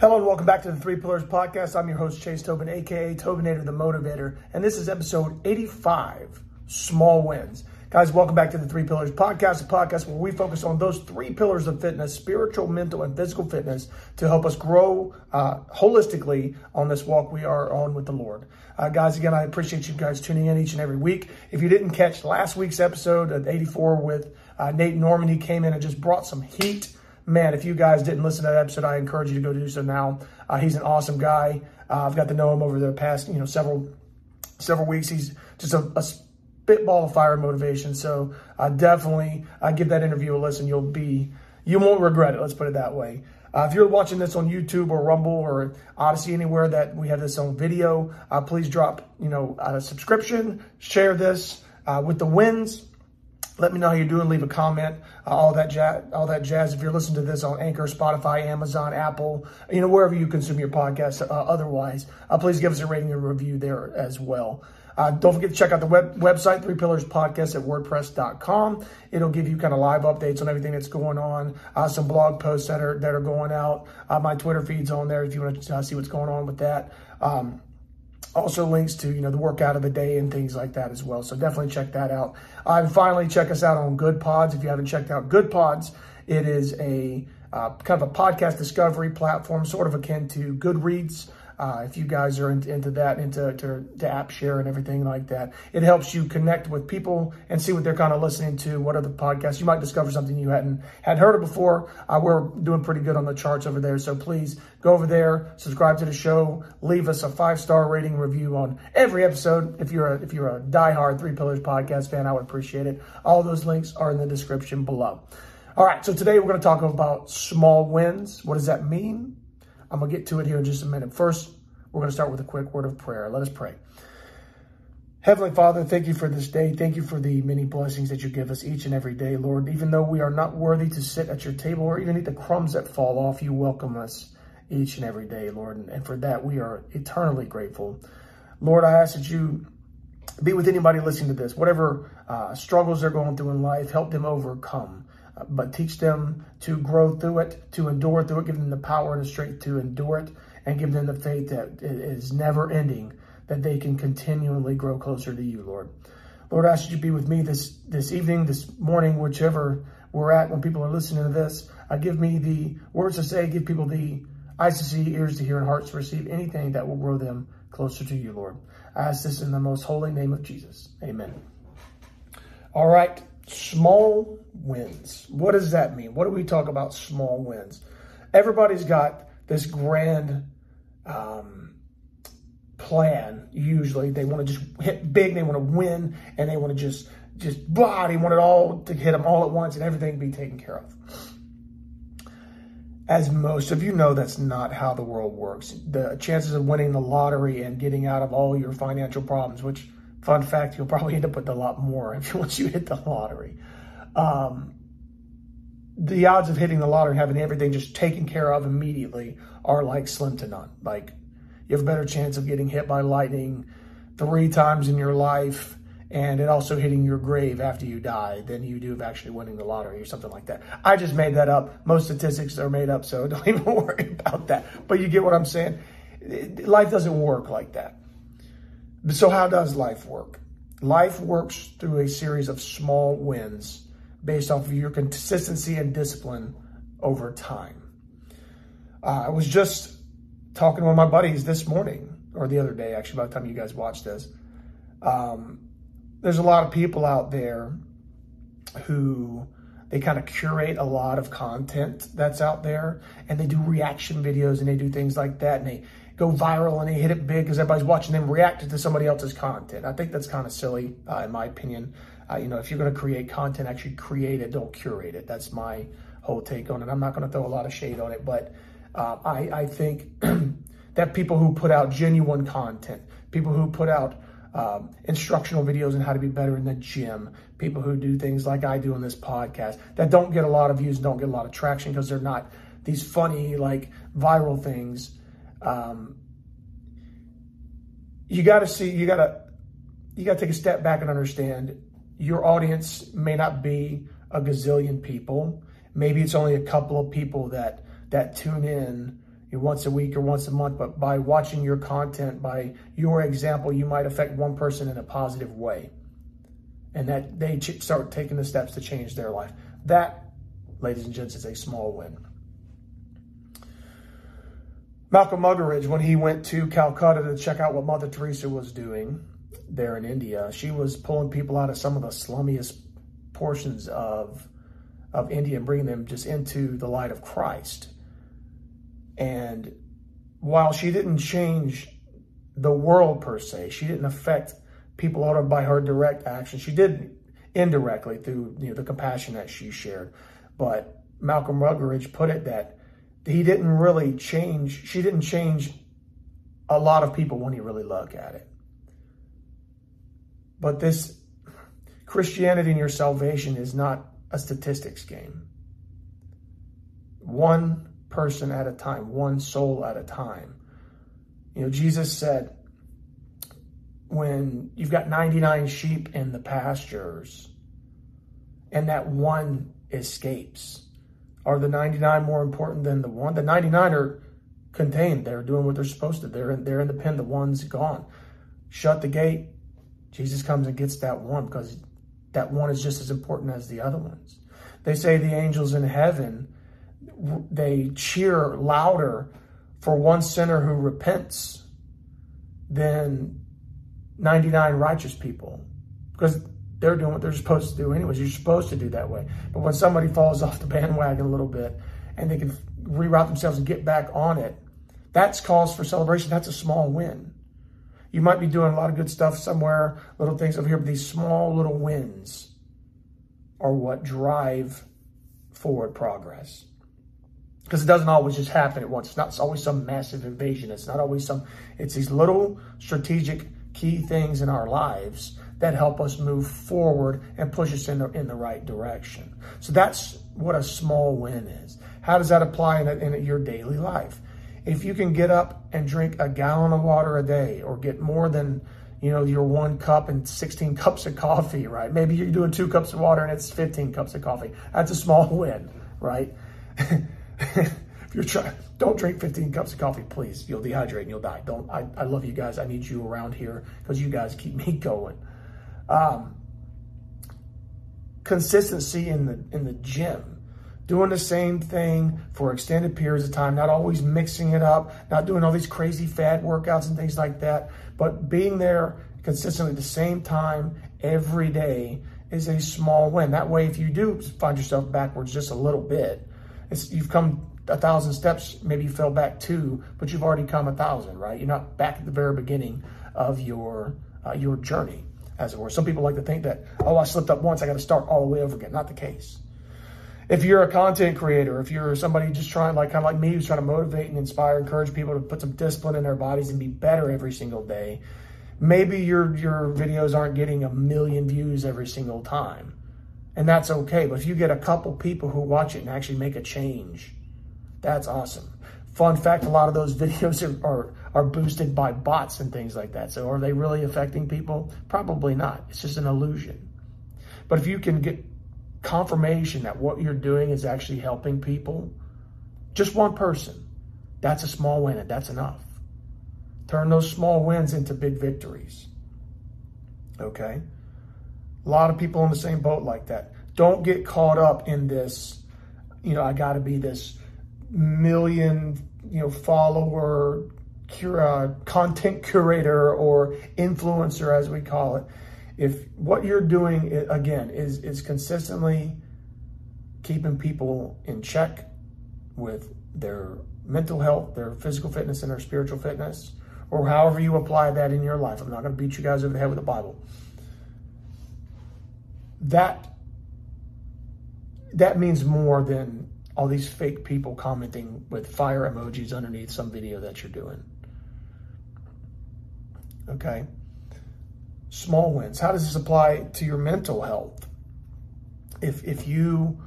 Hello and welcome back to the Three Pillars Podcast. I'm your host, Chase Tobin, aka Tobinator the Motivator, and this is episode 85 Small Wins. Guys, welcome back to the Three Pillars Podcast, a podcast where we focus on those three pillars of fitness spiritual, mental, and physical fitness to help us grow uh, holistically on this walk we are on with the Lord. Uh, guys, again, I appreciate you guys tuning in each and every week. If you didn't catch last week's episode of 84 with uh, Nate Norman, he came in and just brought some heat man, if you guys didn't listen to that episode, I encourage you to go do so now. Uh, he's an awesome guy. Uh, I've got to know him over the past, you know, several several weeks. He's just a, a spitball of fire and motivation. So uh, definitely uh, give that interview a listen. You'll be you won't regret it. Let's put it that way. Uh, if you're watching this on YouTube or Rumble or Odysee anywhere that we have this on video, uh, please drop you know a subscription, share this with the wins let me know how you're doing. Leave a comment. Uh, all that jazz. All that jazz. If you're listening to this on Anchor, Spotify, Amazon, Apple, you know wherever you consume your podcast. Uh, otherwise, uh, please give us a rating and review there as well. Uh, don't forget to check out the web, website, Three Pillars Podcast at WordPress.com. It'll give you kind of live updates on everything that's going on, uh, some blog posts that are that are going out. Uh, my Twitter feed's on there if you want to see what's going on with that. Um, also links to you know the workout of the day and things like that as well. So definitely check that out. Uh, and finally check us out on Goodpods. If you haven't checked out Goodpods it is a uh, kind of a podcast discovery platform sort of akin to goodreads uh, if you guys are into, that, into to, to, app share and everything like that, it helps you connect with people and see what they're kind of listening to. What other podcasts you might discover something you hadn't had heard of before. Uh, we're doing pretty good on the charts over there, so please go over there, subscribe to the show, leave us a five star rating review on every episode. If you're a if you're a diehard Three Pillars podcast fan, I would appreciate it. All those links are in the description below. All right, so today we're going to talk about small wins. What does that mean? I'm going to get to it here in just a minute. First, we're going to start with a quick word of prayer. Let us pray. Heavenly Father, thank you for this day. Thank you for the many blessings that you give us each and every day, Lord. Even though we are not worthy to sit at your table or even eat the crumbs that fall off, you welcome us each and every day, Lord. And for that, we are eternally grateful. Lord, I ask that you be with anybody listening to this. Whatever uh, struggles they're going through in life, help them overcome but teach them to grow through it, to endure through it, give them the power and the strength to endure it, and give them the faith that it is never ending, that they can continually grow closer to you, Lord. Lord, I ask you to be with me this, this evening, this morning, whichever we're at when people are listening to this. Uh, give me the words to say, give people the eyes to see, ears to hear, and hearts to receive anything that will grow them closer to you, Lord. I ask this in the most holy name of Jesus. Amen. All right small wins. What does that mean? What do we talk about small wins? Everybody's got this grand um, plan. Usually, they want to just hit big. They want to win, and they want to just just blah. They want it all to hit them all at once, and everything be taken care of. As most of you know, that's not how the world works. The chances of winning the lottery and getting out of all your financial problems, which Fun fact, you'll probably end up with a lot more if once you hit the lottery. Um, the odds of hitting the lottery and having everything just taken care of immediately are like slim to none. Like you have a better chance of getting hit by lightning three times in your life and it also hitting your grave after you die than you do of actually winning the lottery or something like that. I just made that up. Most statistics are made up, so don't even worry about that. But you get what I'm saying? Life doesn't work like that. So, how does life work? Life works through a series of small wins based off of your consistency and discipline over time. Uh, I was just talking to one of my buddies this morning, or the other day, actually, by the time you guys watch this. Um, there's a lot of people out there who they kind of curate a lot of content that's out there and they do reaction videos and they do things like that and they go viral and they hit it big because everybody's watching them react to somebody else's content. I think that's kind of silly, uh, in my opinion. Uh, you know, if you're going to create content, actually create it, don't curate it. That's my whole take on it. I'm not going to throw a lot of shade on it, but uh, I, I think that people who put out genuine content, people who put out um, instructional videos on how to be better in the gym, people who do things like I do on this podcast that don't get a lot of views don't get a lot of traction because they're not these funny, like viral things um, you got to see, you got to, you got to take a step back and understand your audience may not be a gazillion people. Maybe it's only a couple of people that that tune in, once a week or once a month, but by watching your content, by your example, you might affect one person in a positive way. And that they start taking the steps to change their life. That, ladies and gents, is a small win. Malcolm Muggeridge, when he went to Calcutta to check out what Mother Teresa was doing there in India, she was pulling people out of some of the slummiest portions of of India and bringing them just into the light of Christ. And while she didn't change the world per se, she didn't affect people out of by her direct action. She did indirectly through you know the compassion that she shared. But Malcolm Muggeridge put it that he didn't really change, she didn't change a lot of people when you really look at it. But this Christianity and your salvation is not a statistics game. One person at a time, one soul at a time. You know, Jesus said, when you've got 99 sheep in the pastures and that one escapes, are the 99 more important than the one? The 99 are contained. They're doing what they're supposed to. They're in, they're in the pen. The one's gone. Shut the gate. Jesus comes and gets that one because that one is just as important as the other ones. They say the angels in heaven, they cheer louder for one sinner who repents than 99 righteous people because they're doing what they're supposed to do anyways. You're supposed to do that way. But when somebody falls off the bandwagon a little bit and they can reroute themselves and get back on it, that's cause for celebration. That's a small win. You might be doing a lot of good stuff somewhere, little things over here, but these small little wins are what drive forward progress. Because it doesn't always just happen at once. It's not always some massive invasion. It's not always some, it's these little strategic key things in our lives that help us move forward and push us in the, in the right direction. So that's what a small win is. How does that apply in, in your daily life? If you can get up and drink a gallon of water a day or get more than you know your one cup and 16 cups of coffee right? Maybe you're doing two cups of water and it's 15 cups of coffee. That's a small win right? If you're trying don't drink 15 cups of coffee please. You'll dehydrate and you'll die. Don't i, I love you guys. I need you around here because you guys keep me going um, consistency in the in the gym, doing the same thing for extended periods of time, not always mixing it up, not doing all these crazy fad workouts and things like that, but being there consistently at the same time every day is a small win. That way, if you do find yourself backwards just a little bit, you've come a thousand steps, maybe you fell back two, but you've already come a thousand, right? You're not back at the very beginning of your uh, your journey as it were. Some people like to think that, oh, I slipped up once, I got to start all the way over again. Not the case. If you're a content creator, if you're somebody just trying, like kind of like me, who's trying to motivate and inspire, encourage people to put some discipline in their bodies and be better every single day, maybe your your videos aren't getting a million views every single time, and that's okay. But if you get a couple people who watch it and actually make a change, that's awesome. Fun fact: a lot of those videos are, are are boosted by bots and things like that. So are they really affecting people? Probably not. It's just an illusion. But if you can get confirmation that what you're doing is actually helping people, just one person, that's a small win and that's enough. Turn those small wins into big victories. Okay? A lot of people in the same boat like that. Don't get caught up in this, you know, I got to be this million, you know, follower uh, content curator or influencer, as we call it, if what you're doing again is is consistently keeping people in check with their mental health, their physical fitness, and their spiritual fitness, or however you apply that in your life. I'm not going to beat you guys over the head with the Bible. That that means more than all these fake people commenting with fire emojis underneath some video that you're doing. Okay. Small wins. How does this apply to your mental health? If if you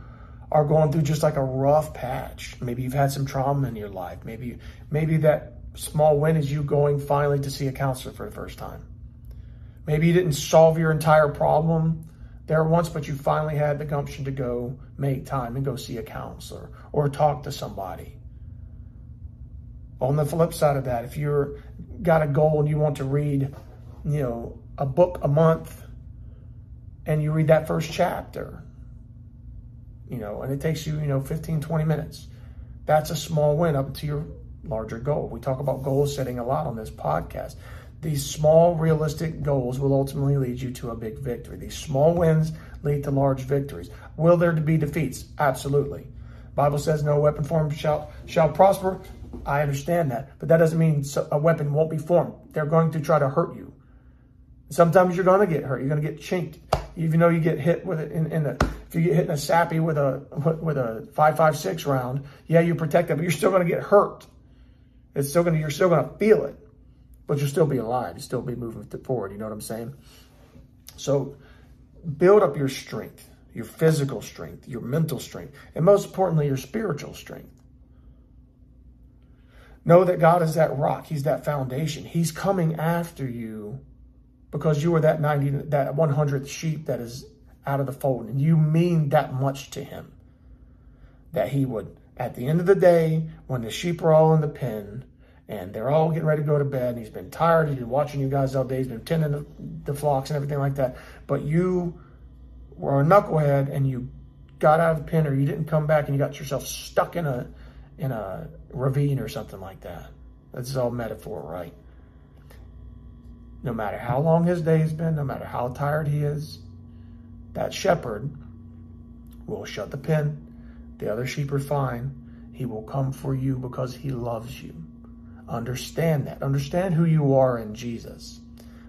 are going through just like a rough patch, maybe you've had some trauma in your life, maybe maybe that small win is you going finally to see a counselor for the first time. Maybe you didn't solve your entire problem there once, but you finally had the gumption to go make time and go see a counselor or talk to somebody. On the flip side of that, if you're got a goal and you want to read, you know, a book a month and you read that first chapter, you know, and it takes you, you know, 15, 20 minutes. That's a small win up to your larger goal. We talk about goal setting a lot on this podcast. These small, realistic goals will ultimately lead you to a big victory. These small wins lead to large victories. Will there be defeats? Absolutely. Bible says no weapon formed shall shall prosper. I understand that, but that doesn't mean a weapon won't be formed. They're going to try to hurt you. Sometimes you're going to get hurt. You're going to get chinked. Even though you get hit with it in, in if you get hit in a SAPI with a with a five five six round, yeah, you're protected, but you're still going to get hurt. It's still going to you're still going to feel it, but you'll still be alive. You'll still be moving forward. You know what I'm saying? So build up your strength, your physical strength, your mental strength, and most importantly, your spiritual strength. Know that God is that rock. He's that foundation. He's coming after you because you are that 90, that 100th sheep that is out of the fold. And you mean that much to him that he would, at the end of the day, when the sheep are all in the pen and they're all getting ready to go to bed, and he's been tired, he's been watching you guys all day, he's been tending the, the flocks and everything like that. But you were a knucklehead and you got out of the pen or you didn't come back and you got yourself stuck in a in a ravine or something like that. That's all metaphor, right? No matter how long his day has been, no matter how tired he is, that shepherd will shut the pen. The other sheep are fine. He will come for you because he loves you. Understand that. Understand who you are in Jesus,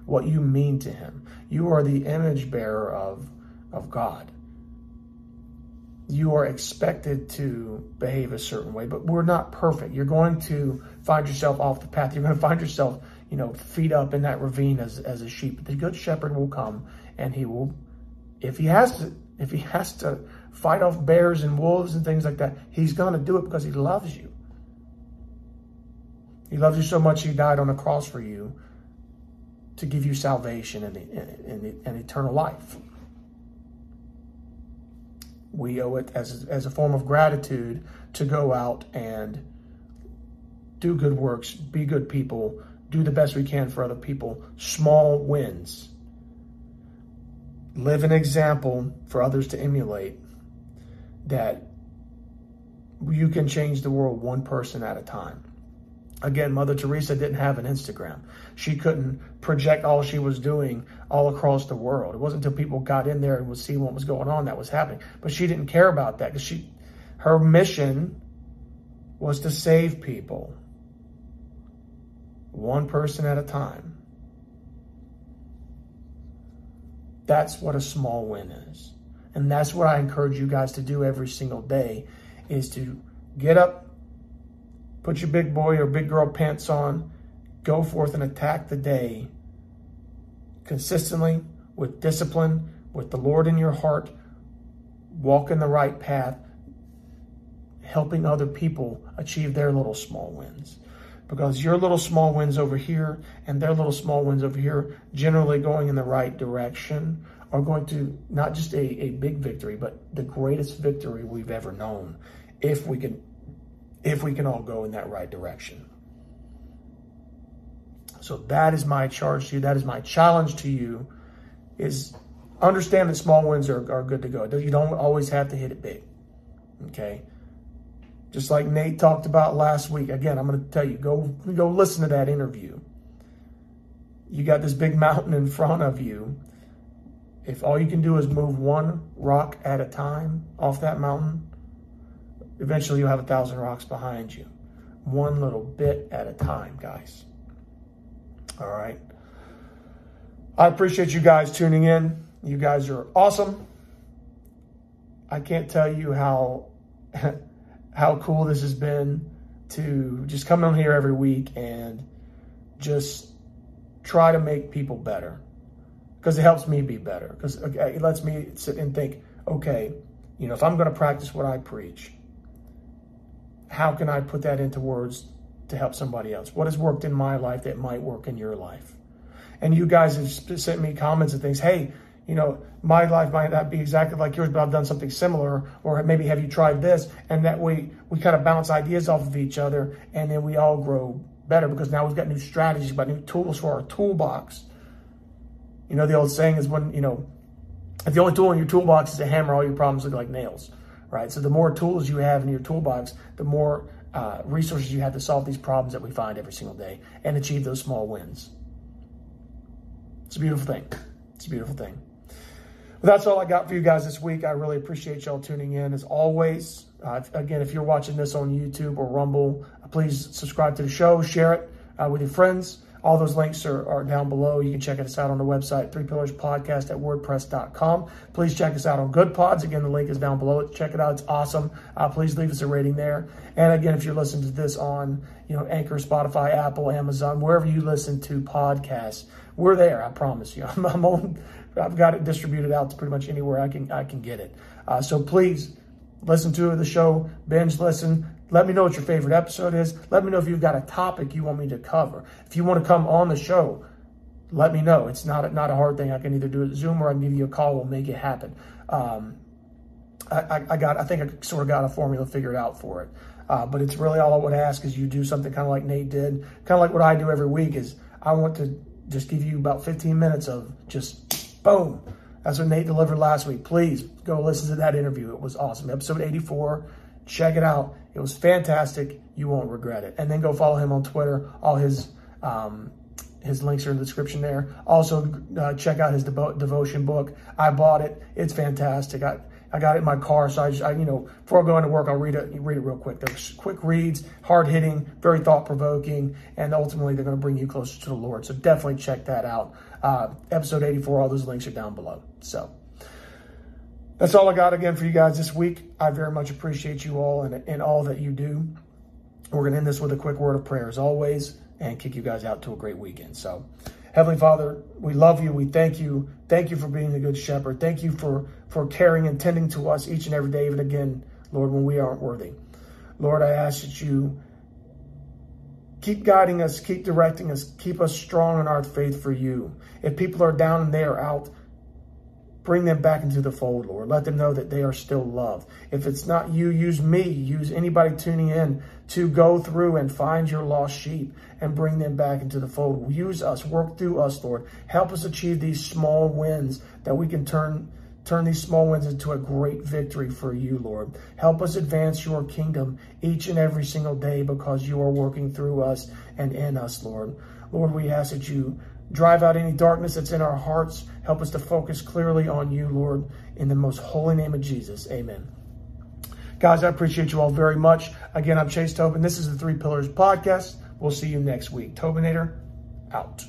what you mean to him. You are the image bearer of, of God you are expected to behave a certain way, but we're not perfect. You're going to find yourself off the path. You're going to find yourself, you know, feet up in that ravine as, as a sheep. The good shepherd will come and he will, if he has to, if he has to fight off bears and wolves and things like that, he's going to do it because he loves you. He loves you so much he died on the cross for you to give you salvation and, and, and eternal life we owe it as, as a form of gratitude to go out and do good works, be good people, do the best we can for other people. Small wins. Live an example for others to emulate that you can change the world one person at a time. Again, Mother Teresa didn't have an Instagram. She couldn't project all she was doing all across the world. It wasn't until people got in there and would see what was going on that was happening. But she didn't care about that because she, her mission was to save people, one person at a time. That's what a small win is. And that's what I encourage you guys to do every single day is to get up Put your big boy or big girl pants on. Go forth and attack the day consistently, with discipline, with the Lord in your heart. Walk in the right path, helping other people achieve their little small wins. Because your little small wins over here and their little small wins over here, generally going in the right direction, are going to not just a, a big victory, but the greatest victory we've ever known if we can if we can all go in that right direction. So that is my charge to you. That is my challenge to you is understand that small wins are, are good to go. You don't always have to hit it big. Okay. Just like Nate talked about last week. Again, I'm going to tell you, go, go listen to that interview. You got this big mountain in front of you. If all you can do is move one rock at a time off that mountain, Eventually, you'll have a thousand rocks behind you. One little bit at a time, guys. All right. I appreciate you guys tuning in. You guys are awesome. I can't tell you how how cool this has been to just come on here every week and just try to make people better because it helps me be better because it lets me sit and think okay you know if i'm going to practice what i preach how can I put that into words to help somebody else? What has worked in my life that might work in your life? And you guys have sent me comments and things. Hey, you know, my life might not be exactly like yours, but I've done something similar, or maybe have you tried this? And that way we kind of bounce ideas off of each other, and then we all grow better because now we've got new strategies, but new tools for our toolbox. You know, the old saying is when, you know, if the only tool in your toolbox is a hammer, all your problems look like nails, right? So the more tools you have in your toolbox, the more uh, resources you have to solve these problems that we find every single day and achieve those small wins. It's a beautiful thing. It's a beautiful thing. Well, that's all I got for you guys this week. I really appreciate y'all tuning in as always. Uh, again, if you're watching this on YouTube or Rumble, uh, please subscribe to the show, share it uh, with your friends. All those links are, are down below. You can check us out on the website, Three Pillars Podcast at WordPress.com. Please check us out on Goodpods. Again, the link is down below. Check it out. It's awesome. Uh, please leave us a rating there. And again, if you're listening to this on, you know, Anchor, Spotify, Apple, Amazon, wherever you listen to podcasts, we're there. I promise you. I'm, I'm on, I've got it distributed out to pretty much anywhere I can I can get it. Uh, so please listen to the show, binge listen. Let me know what your favorite episode is. Let me know if you've got a topic you want me to cover. If you want to come on the show, let me know. It's not not a hard thing. I can either do it Zoom or I can give you a call. We'll make it happen. Um, I, I, got. I think I sort of got a formula figured out for it. Uh, but it's really all I would ask is you do something kind of like Nate did, kind of like what I do every week. Is I want to just give you about 15 minutes of just Boom. That's what Nate delivered last week. Please go listen to that interview. It was awesome. Episode 84. Check it out. It was fantastic. You won't regret it. And then go follow him on Twitter. All his um, his links are in the description there. Also, uh, check out his devo- devotion book. I bought it. It's fantastic. I, I got it in my car, so I just, I, you know, before I go into work, I'll read it, read it real quick. They're quick reads, hard hitting, very thought provoking, and ultimately they're going to bring you closer to the Lord. So definitely check that out. Uh, episode 84, all those links are down below. So that's all I got again for you guys this week. I very much appreciate you all and, and all that you do. We're going to end this with a quick word of prayer as always and kick you guys out to a great weekend. So, Heavenly Father, we love you. We thank you. Thank you for being the good shepherd. Thank you for, for caring and tending to us each and every day, even again, Lord, when we aren't worthy. Lord, I ask that you keep guiding us, keep directing us, keep us strong in our faith for you. If people are down and they are out, bring them back into the fold, Lord. Let them know that they are still loved. If it's not you, use me. Use anybody tuning in to go through and find your lost sheep and bring them back into the fold. Use us, work through us, Lord. Help us achieve these small wins that we can turn turn these small wins into a great victory for you, Lord. Help us advance your kingdom each and every single day because you are working through us and in us, Lord. Lord, we ask that you drive out any darkness that's in our hearts. Help us to focus clearly on you, Lord, in the most holy name of Jesus. Amen. Guys, I appreciate you all very much. Again, I'm Chase Tobin. This is the Three Pillars Podcast. We'll see you next week. Tobinator, out.